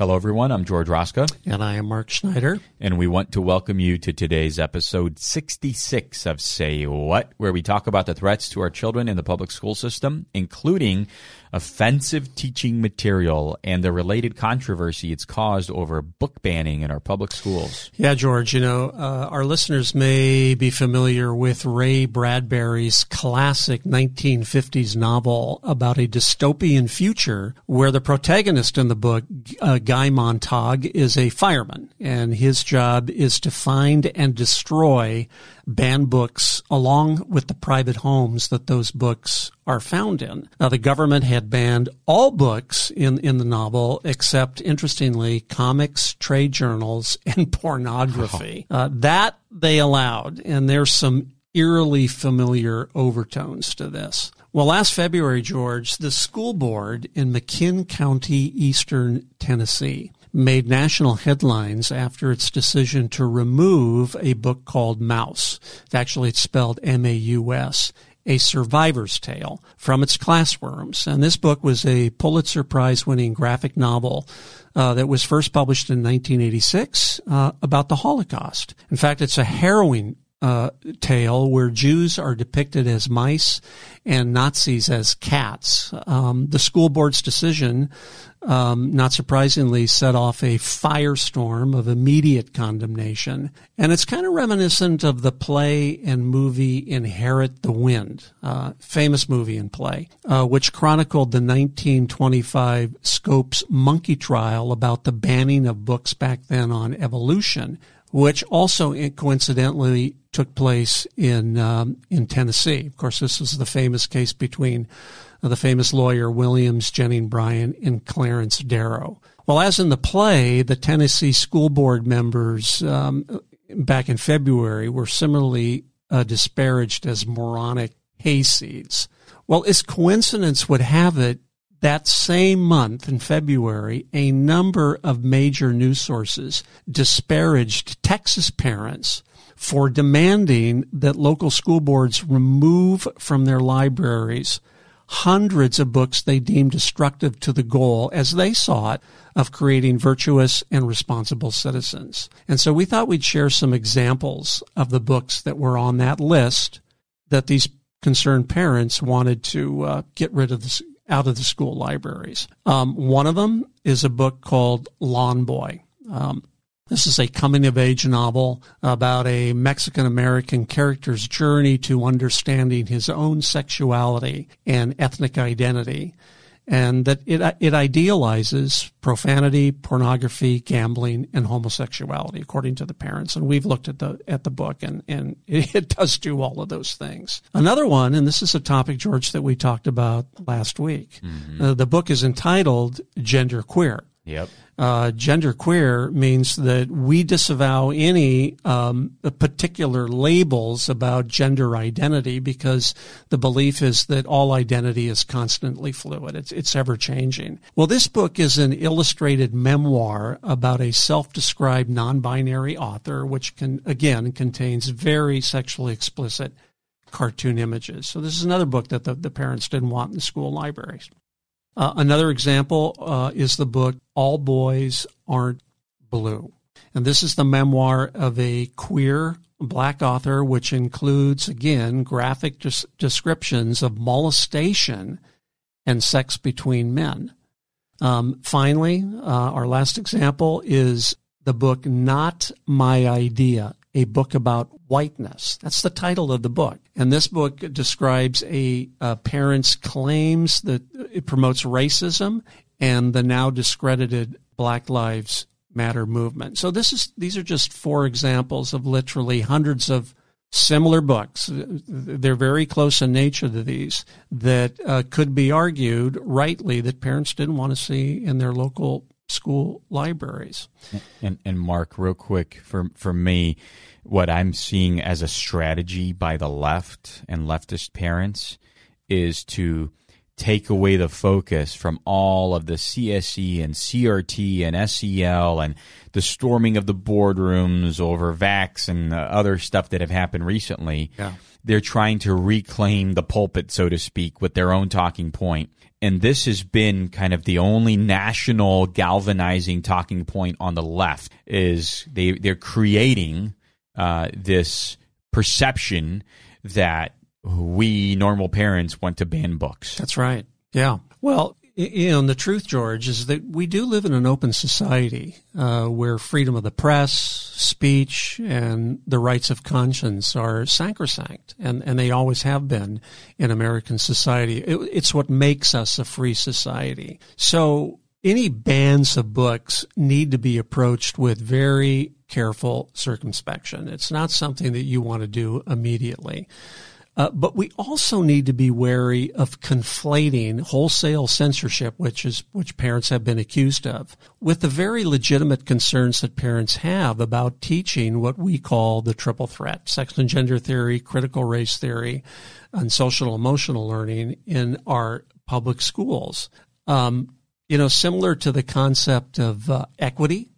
Hello, everyone. I'm George Roska. And I am Mark Schneider. And we want to welcome you to today's episode 66 of Say What, where we talk about the threats to our children in the public school system, including offensive teaching material and the related controversy it's caused over book banning in our public schools. Yeah, George, you know, uh, our listeners may be familiar with Ray Bradbury's classic 1950s novel about a dystopian future where the protagonist in the book, uh, Guy Montag, is a fireman and his job is to find and destroy banned books along with the private homes that those books are found in. Now, the government had banned all books in, in the novel except, interestingly, comics, trade journals, and pornography. Uh, that they allowed, and there's some eerily familiar overtones to this. Well, last February, George, the school board in McMinn County, eastern Tennessee, made national headlines after its decision to remove a book called Mouse. Actually, it's spelled M-A-U-S. A Survivor's Tale from its classrooms. And this book was a Pulitzer Prize winning graphic novel uh, that was first published in 1986 uh, about the Holocaust. In fact, it's a harrowing uh, tale where Jews are depicted as mice and Nazis as cats. Um, the school board's decision, um, not surprisingly, set off a firestorm of immediate condemnation, and it's kind of reminiscent of the play and movie Inherit the Wind, uh, famous movie and play, uh, which chronicled the 1925 Scopes monkey trial about the banning of books back then on evolution which also coincidentally took place in um, in Tennessee. Of course, this is the famous case between the famous lawyer Williams Jennings Bryan and Clarence Darrow. Well, as in the play, the Tennessee school board members um, back in February were similarly uh, disparaged as moronic hayseeds. Well, as coincidence would have it, that same month in February, a number of major news sources disparaged Texas parents for demanding that local school boards remove from their libraries hundreds of books they deemed destructive to the goal, as they saw it, of creating virtuous and responsible citizens. And so we thought we'd share some examples of the books that were on that list that these concerned parents wanted to uh, get rid of the, out of the school libraries. Um, one of them is a book called Lawn Boy. Um, this is a coming of age novel about a Mexican American character's journey to understanding his own sexuality and ethnic identity. And that it, it idealizes profanity, pornography, gambling, and homosexuality, according to the parents. And we've looked at the, at the book and, and it does do all of those things. Another one, and this is a topic, George, that we talked about last week. Mm-hmm. Uh, the book is entitled Gender Queer. Yep. Uh, gender queer means that we disavow any um, particular labels about gender identity because the belief is that all identity is constantly fluid. It's, it's ever changing. Well, this book is an illustrated memoir about a self-described non-binary author, which can, again, contains very sexually explicit cartoon images. So this is another book that the, the parents didn't want in the school libraries. Uh, another example uh, is the book All Boys Aren't Blue. And this is the memoir of a queer black author, which includes, again, graphic des- descriptions of molestation and sex between men. Um, finally, uh, our last example is the book Not My Idea a book about whiteness. That's the title of the book. And this book describes a, a parent's claims that it promotes racism and the now discredited Black Lives Matter movement. So this is these are just four examples of literally hundreds of similar books. They're very close in nature to these that uh, could be argued rightly that parents didn't want to see in their local school libraries. And, and Mark, real quick for for me, what I'm seeing as a strategy by the left and leftist parents is to take away the focus from all of the CSE and CRT and SEL and the storming of the boardrooms over vax and other stuff that have happened recently. Yeah. They're trying to reclaim the pulpit, so to speak, with their own talking point. And this has been kind of the only national galvanizing talking point on the left is they, they're creating uh, this perception that we normal parents want to ban books. That's right. Yeah. Well, you know, the truth, George, is that we do live in an open society uh, where freedom of the press, speech, and the rights of conscience are sacrosanct, and, and they always have been in American society. It, it's what makes us a free society. So any bans of books need to be approached with very careful circumspection. It's not something that you want to do immediately. Uh, but we also need to be wary of conflating wholesale censorship, which is which parents have been accused of, with the very legitimate concerns that parents have about teaching what we call the triple threat: sex and gender theory, critical race theory, and social emotional learning in our public schools. Um, you know, similar to the concept of uh, equity,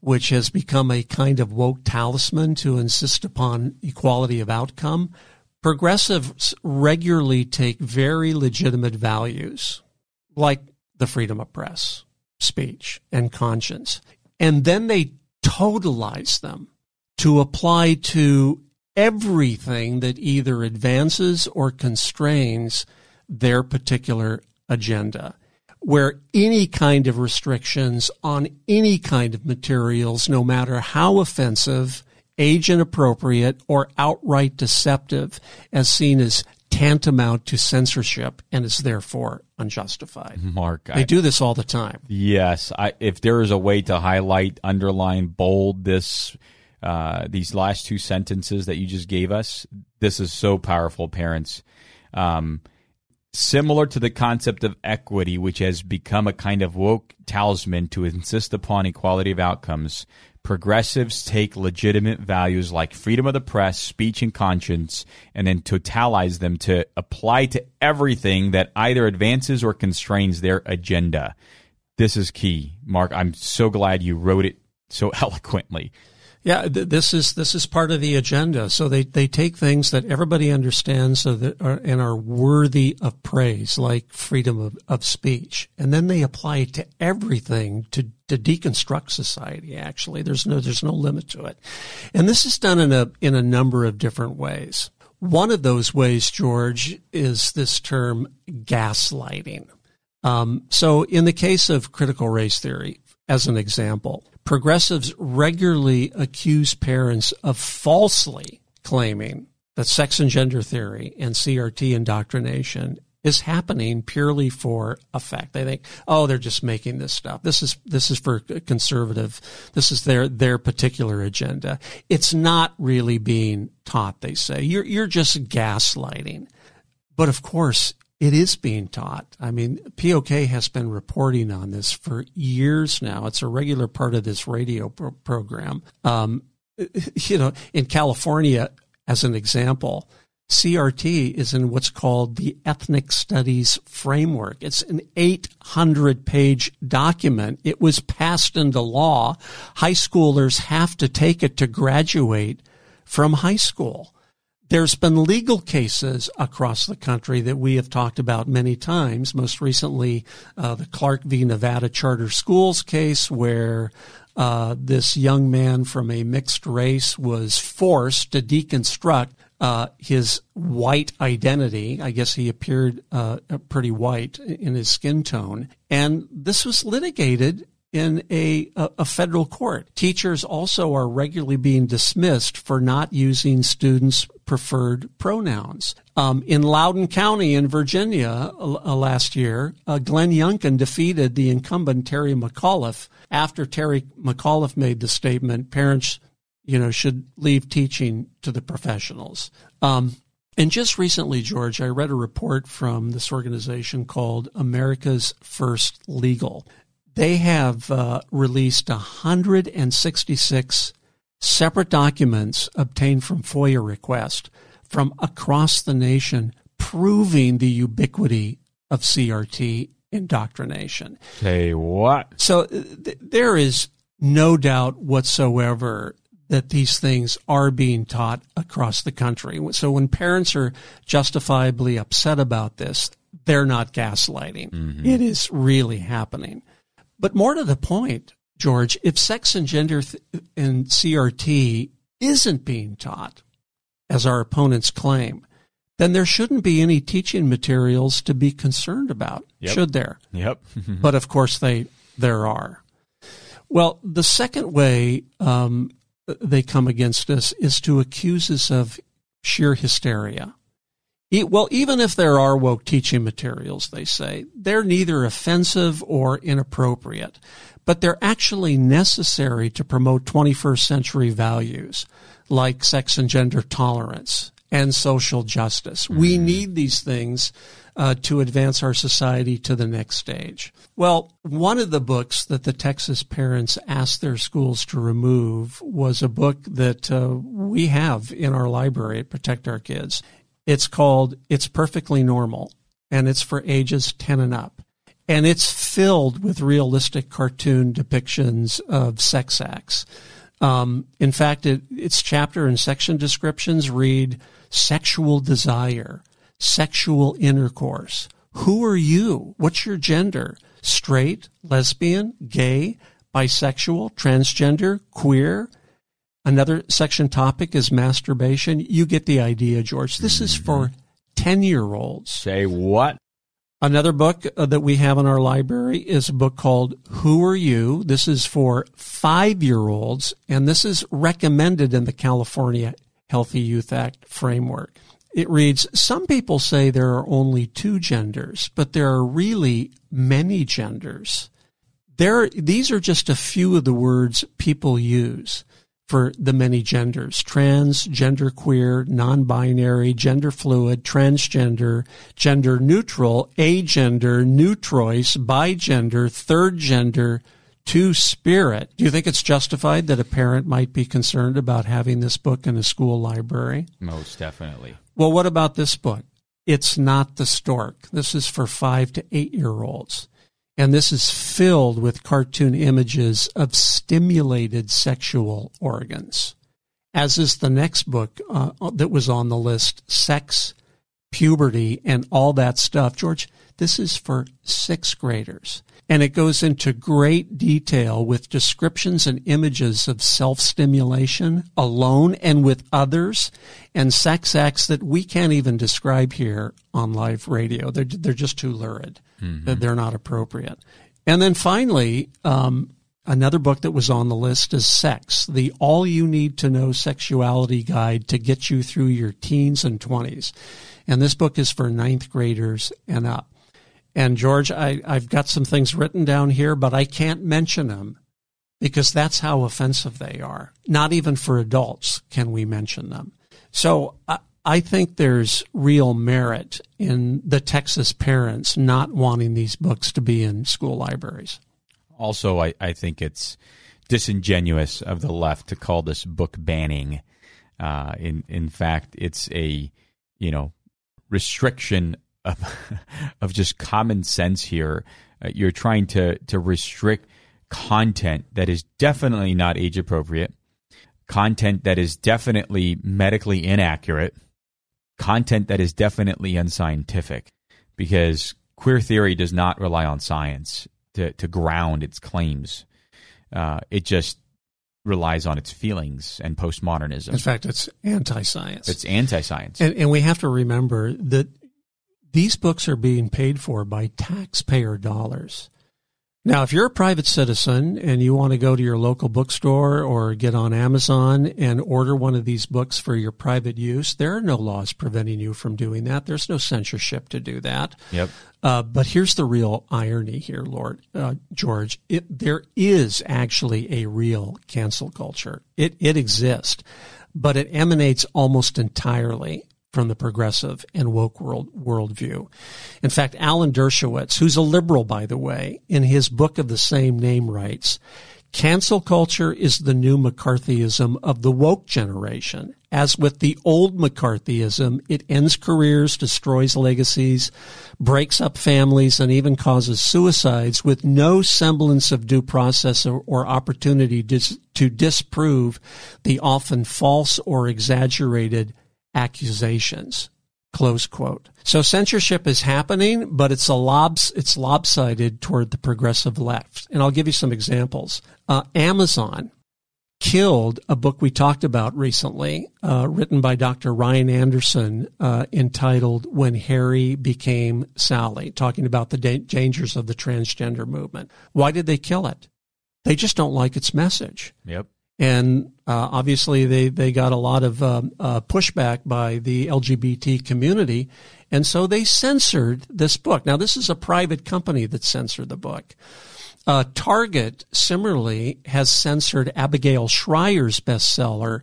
which has become a kind of woke talisman to insist upon equality of outcome progressives regularly take very legitimate values like the freedom of press, speech, and conscience, and then they totalize them to apply to everything that either advances or constrains their particular agenda. Where any kind of restrictions on any kind of materials, no matter how offensive, age inappropriate, or outright deceptive as seen as tantamount to censorship and is therefore unjustified. Mark, they I, do this all the time. Yes, I, if there is a way to highlight, underline, bold this, uh, these last two sentences that you just gave us, this is so powerful, parents. Um, similar to the concept of equity, which has become a kind of woke talisman to insist upon equality of outcomes, progressives take legitimate values like freedom of the press, speech, and conscience, and then totalize them to apply to everything that either advances or constrains their agenda. This is key, Mark. I'm so glad you wrote it so eloquently. Yeah, th- this is this is part of the agenda. So they, they take things that everybody understands so that are, and are worthy of praise, like freedom of, of speech, and then they apply it to everything to to deconstruct society. Actually, there's no there's no limit to it, and this is done in a in a number of different ways. One of those ways, George, is this term gaslighting. Um, so, in the case of critical race theory, as an example, progressives regularly accuse parents of falsely claiming that sex and gender theory and CRT indoctrination is happening purely for effect. They think, oh, they're just making this stuff. This is this is for conservative. This is their their particular agenda. It's not really being taught. They say you're you're just gaslighting. But of course, it is being taught. I mean, POK has been reporting on this for years now. It's a regular part of this radio pro- program. Um, you know, in California, as an example, CRT is in what's called the Ethnic Studies Framework. It's an 800 page document. It was passed into law. High schoolers have to take it to graduate from high school. There's been legal cases across the country that we have talked about many times. Most recently, uh, the Clark v. Nevada Charter Schools case, where uh, this young man from a mixed race was forced to deconstruct uh, his white identity. I guess he appeared uh, pretty white in his skin tone. And this was litigated in a, a, federal court. Teachers also are regularly being dismissed for not using students' preferred pronouns. Um, in Loudoun County in Virginia uh, uh, last year, uh, Glenn Youngkin defeated the incumbent Terry McAuliffe after Terry McAuliffe made the statement, parents, you know, should leave teaching to the professionals. Um, and just recently, George, I read a report from this organization called America's First Legal they have uh, released 166 separate documents obtained from FOIA requests from across the nation proving the ubiquity of CRT indoctrination. Say what? So uh, th- there is no doubt whatsoever that these things are being taught across the country. So when parents are justifiably upset about this, they're not gaslighting. Mm-hmm. It is really happening. But more to the point, George, if sex and gender th- and CRT isn't being taught, as our opponents claim, then there shouldn't be any teaching materials to be concerned about, yep. should there? Yep. but of course, they there are. Well, the second way um, they come against us is to accuse us of sheer hysteria. Well, even if there are woke teaching materials, they say, they're neither offensive or inappropriate, but they're actually necessary to promote 21st century values like sex and gender tolerance and social justice. Mm-hmm. We need these things uh, to advance our society to the next stage. Well, one of the books that the Texas parents asked their schools to remove was a book that uh, we have in our library at Protect Our Kids. It's called It's Perfectly Normal, and it's for ages 10 and up. And it's filled with realistic cartoon depictions of sex acts. Um, in fact, it, its chapter and section descriptions read sexual desire, sexual intercourse. Who are you? What's your gender? Straight, lesbian, gay, bisexual, transgender, queer? Another section topic is masturbation. You get the idea, George. This is for 10 year olds. Say what? Another book uh, that we have in our library is a book called Who Are You? This is for five year olds, and this is recommended in the California Healthy Youth Act framework. It reads Some people say there are only two genders, but there are really many genders. There, these are just a few of the words people use for the many genders trans, genderqueer, non binary, gender fluid, transgender, gender neutral, agender, neutrois, bigender, third gender, two spirit. Do you think it's justified that a parent might be concerned about having this book in a school library? Most definitely. Well, what about this book? It's not the stork. This is for five to eight year olds. And this is filled with cartoon images of stimulated sexual organs, as is the next book uh, that was on the list, Sex, Puberty, and all that stuff. George, this is for sixth graders. And it goes into great detail with descriptions and images of self stimulation alone and with others and sex acts that we can't even describe here on live radio. They're, they're just too lurid. Mm-hmm. They're not appropriate. And then finally, um, another book that was on the list is Sex, the all you need to know sexuality guide to get you through your teens and 20s. And this book is for ninth graders and up. And George, I, I've got some things written down here, but I can't mention them because that's how offensive they are. Not even for adults can we mention them. So I, I think there's real merit in the Texas parents not wanting these books to be in school libraries. Also, I, I think it's disingenuous of the left to call this book banning. Uh, in in fact, it's a you know restriction of, of just common sense here. Uh, you're trying to to restrict content that is definitely not age appropriate, content that is definitely medically inaccurate, content that is definitely unscientific, because queer theory does not rely on science to to ground its claims. Uh, it just relies on its feelings and postmodernism. In fact, it's anti-science. It's anti-science. And, and we have to remember that these books are being paid for by taxpayer dollars. Now, if you're a private citizen and you want to go to your local bookstore or get on Amazon and order one of these books for your private use, there are no laws preventing you from doing that. There's no censorship to do that. Yep. Uh, but here's the real irony here, Lord uh, George. It, there is actually a real cancel culture. It it exists, but it emanates almost entirely from the progressive and woke world worldview. In fact, Alan Dershowitz, who's a liberal, by the way, in his book of the same name writes, Cancel culture is the new McCarthyism of the woke generation. As with the old McCarthyism, it ends careers, destroys legacies, breaks up families, and even causes suicides with no semblance of due process or, or opportunity dis- to disprove the often false or exaggerated accusations. Close quote. So censorship is happening, but it's a lobs, it's lopsided toward the progressive left. And I'll give you some examples. Uh, Amazon killed a book we talked about recently, uh, written by Dr. Ryan Anderson, uh, entitled "When Harry Became Sally," talking about the da- dangers of the transgender movement. Why did they kill it? They just don't like its message. Yep and uh, obviously they they got a lot of um, uh, pushback by the LGBT community, and so they censored this book. Now this is a private company that censored the book. Uh, Target similarly has censored Abigail Shrier's bestseller,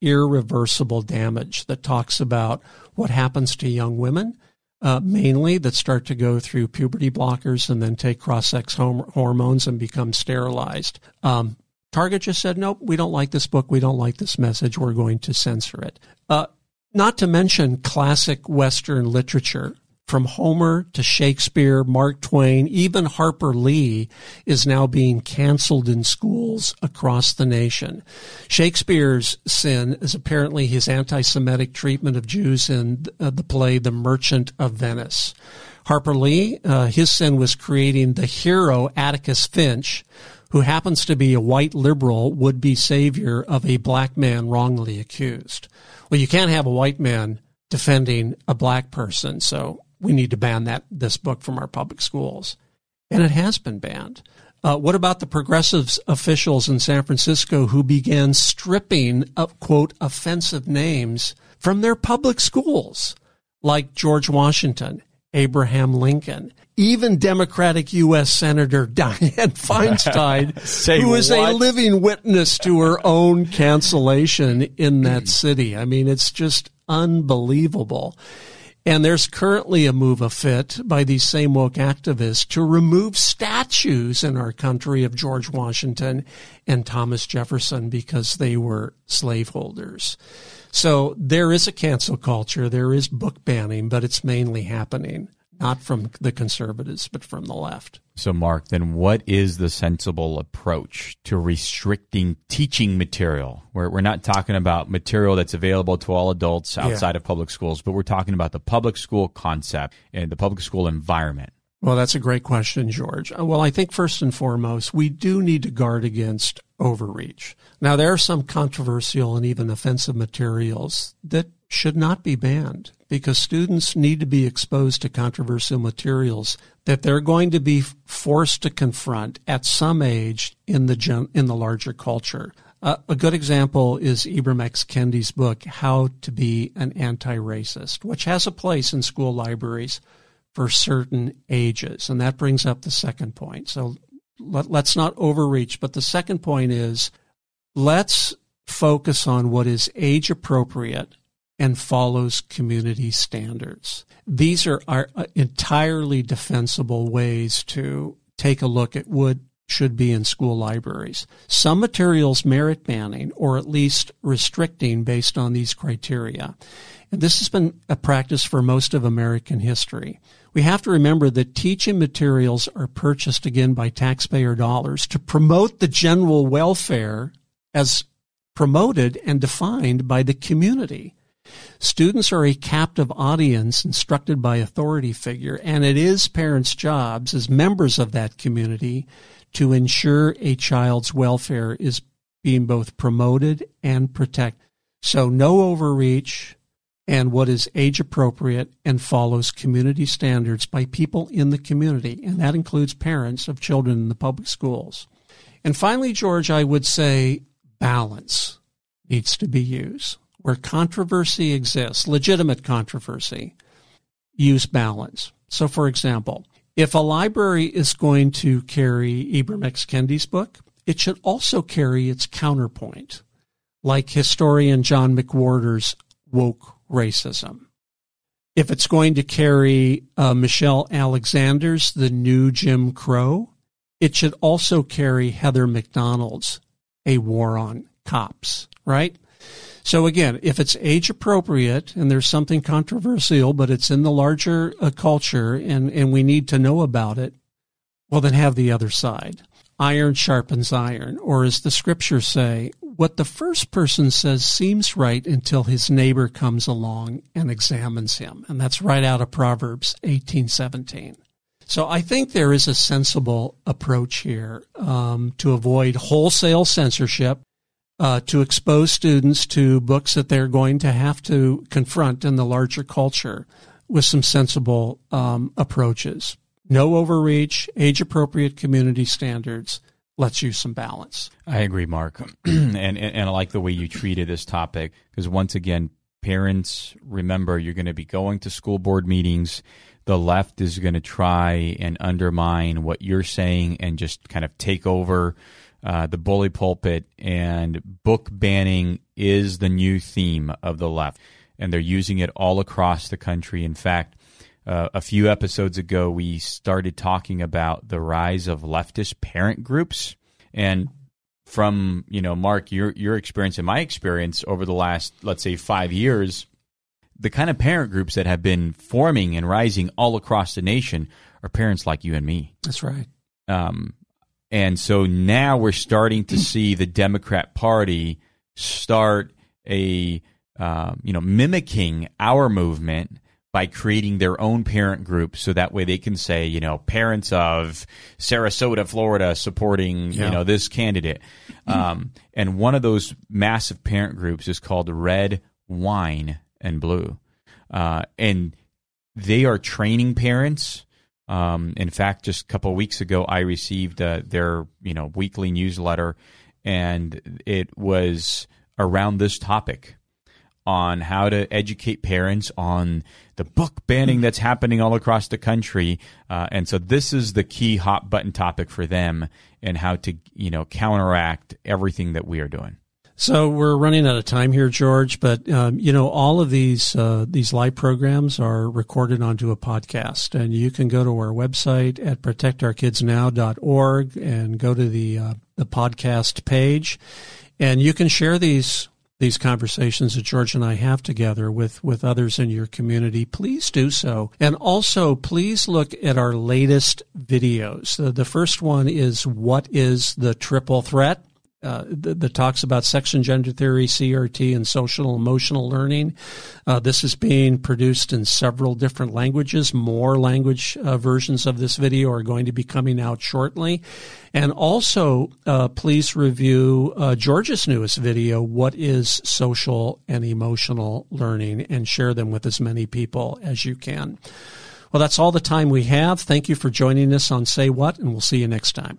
Irreversible Damage, that talks about what happens to young women. Uh, mainly that start to go through puberty blockers and then take cross-sex hormones and become sterilized. Um, Target just said, nope, we don't like this book. We don't like this message. We're going to censor it. Uh, not to mention classic Western literature. From Homer to Shakespeare, Mark Twain, even Harper Lee is now being canceled in schools across the nation. Shakespeare's sin is apparently his anti-Semitic treatment of Jews in uh, the play The Merchant of Venice. Harper Lee, uh, his sin was creating the hero Atticus Finch, who happens to be a white liberal would be savior of a black man wrongly accused. Well, you can't have a white man defending a black person, so we need to ban that this book from our public schools. And it has been banned. Uh, what about the progressive officials in San Francisco who began stripping of quote offensive names from their public schools, like George Washington, Abraham Lincoln, even Democratic U.S. Senator Dianne Feinstein, who is what? a living witness to her own cancellation in that city. I mean, it's just unbelievable. And there's currently a move afoot by these same woke activists to remove statues in our country of George Washington and Thomas Jefferson because they were slaveholders. So there is a cancel culture, there is book banning, but it's mainly happening not from the conservatives, but from the left. So, Mark, then what is the sensible approach to restricting teaching material? We're, we're not talking about material that's available to all adults outside yeah. of public schools, but we're talking about the public school concept and the public school environment. Well, that's a great question, George. Well, I think first and foremost, we do need to guard against overreach. Now, there are some controversial and even offensive materials that should not be banned because students need to be exposed to controversial materials that they're going to be forced to confront at some age in the gen- in the larger culture. Uh, a good example is Ibram X. Kendi's book, How to Be an Anti-Racist, which has a place in school libraries for certain ages. And that brings up the second point. So let, let's not overreach. But the second point is let's focus on what is age appropriate and follows community standards. These are, are uh, entirely defensible ways to take a look at what should be in school libraries. Some materials merit banning or at least restricting based on these criteria. And this has been a practice for most of American history. We have to remember that teaching materials are purchased again by taxpayer dollars to promote the general welfare as promoted and defined by the community. Students are a captive audience instructed by authority figure, and it is parents' jobs as members of that community to ensure a child's welfare is being both promoted and protected. So no overreach and what is age appropriate and follows community standards by people in the community, and that includes parents of children in the public schools. And finally, George, I would say balance needs to be used where controversy exists, legitimate controversy, use balance. So, for example, if a library is going to carry Ibram X. Kendi's book, it should also carry its counterpoint, like historian John McWhorter's Woke Racism. if it's going to carry uh, Michelle Alexander's The New Jim Crow, it should also carry Heather Mac Donald's A War on Cops, right? So again, if it's age appropriate and there's something controversial, but it's in the larger uh, culture and, and we need to know about it, well, then have the other side. Iron sharpens iron, or as the scriptures say, what the first person says seems right until his neighbor comes along and examines him. And that's right out of Proverbs 1817. So I think there is a sensible approach here um, to avoid wholesale censorship, uh, to expose students to books that they're going to have to confront in the larger culture with some sensible um, approaches. No overreach, age appropriate community standards. Let's use some balance. I agree, Mark. and, and, and I like the way you treated this topic because once again, parents, remember you're going to be going to school board meetings. The left is going to try and undermine what you're saying and just kind of take over uh, the bully pulpit. And book banning is the new theme of the left. And they're using it all across the country. In fact, uh, a few episodes ago, we started talking about the rise of leftist parent groups, and from you know, Mark, your your experience and my experience over the last, let's say, five years, the kind of parent groups that have been forming and rising all across the nation are parents like you and me. That's right. Um, and so now we're starting to see the Democrat Party start a uh, you know mimicking our movement by creating their own parent group so that way they can say, you know, parents of Sarasota, Florida supporting, yeah. you know, this candidate. Um, and one of those massive parent groups is called Red, Wine, and Blue. Uh, and they are training parents. Um, in fact, just a couple of weeks ago, I received uh, their, you know, weekly newsletter and it was around this topic on how to educate parents on the book banning that's happening all across the country. Uh, and so this is the key hot button topic for them and how to, you know, counteract everything that we are doing. So we're running out of time here, George. But um, you know, all of these uh, these live programs are recorded onto a podcast, and you can go to our website at protectourkidsnow.org and go to the uh, the podcast page, and you can share these these conversations that George and I have together with, with others in your community, please do so. And also, please look at our latest videos. The, the first one is What is the Triple Threat? Uh, that, talks about sex and gender theory, CRT, and social emotional learning. Uh, this is being produced in several different languages. More language uh, versions of this video are going to be coming out shortly. And also, uh, please review uh, George's newest video, What is Social and Emotional Learning, and share them with as many people as you can. Well, that's all the time we have. Thank you for joining us on Say What, and we'll see you next time.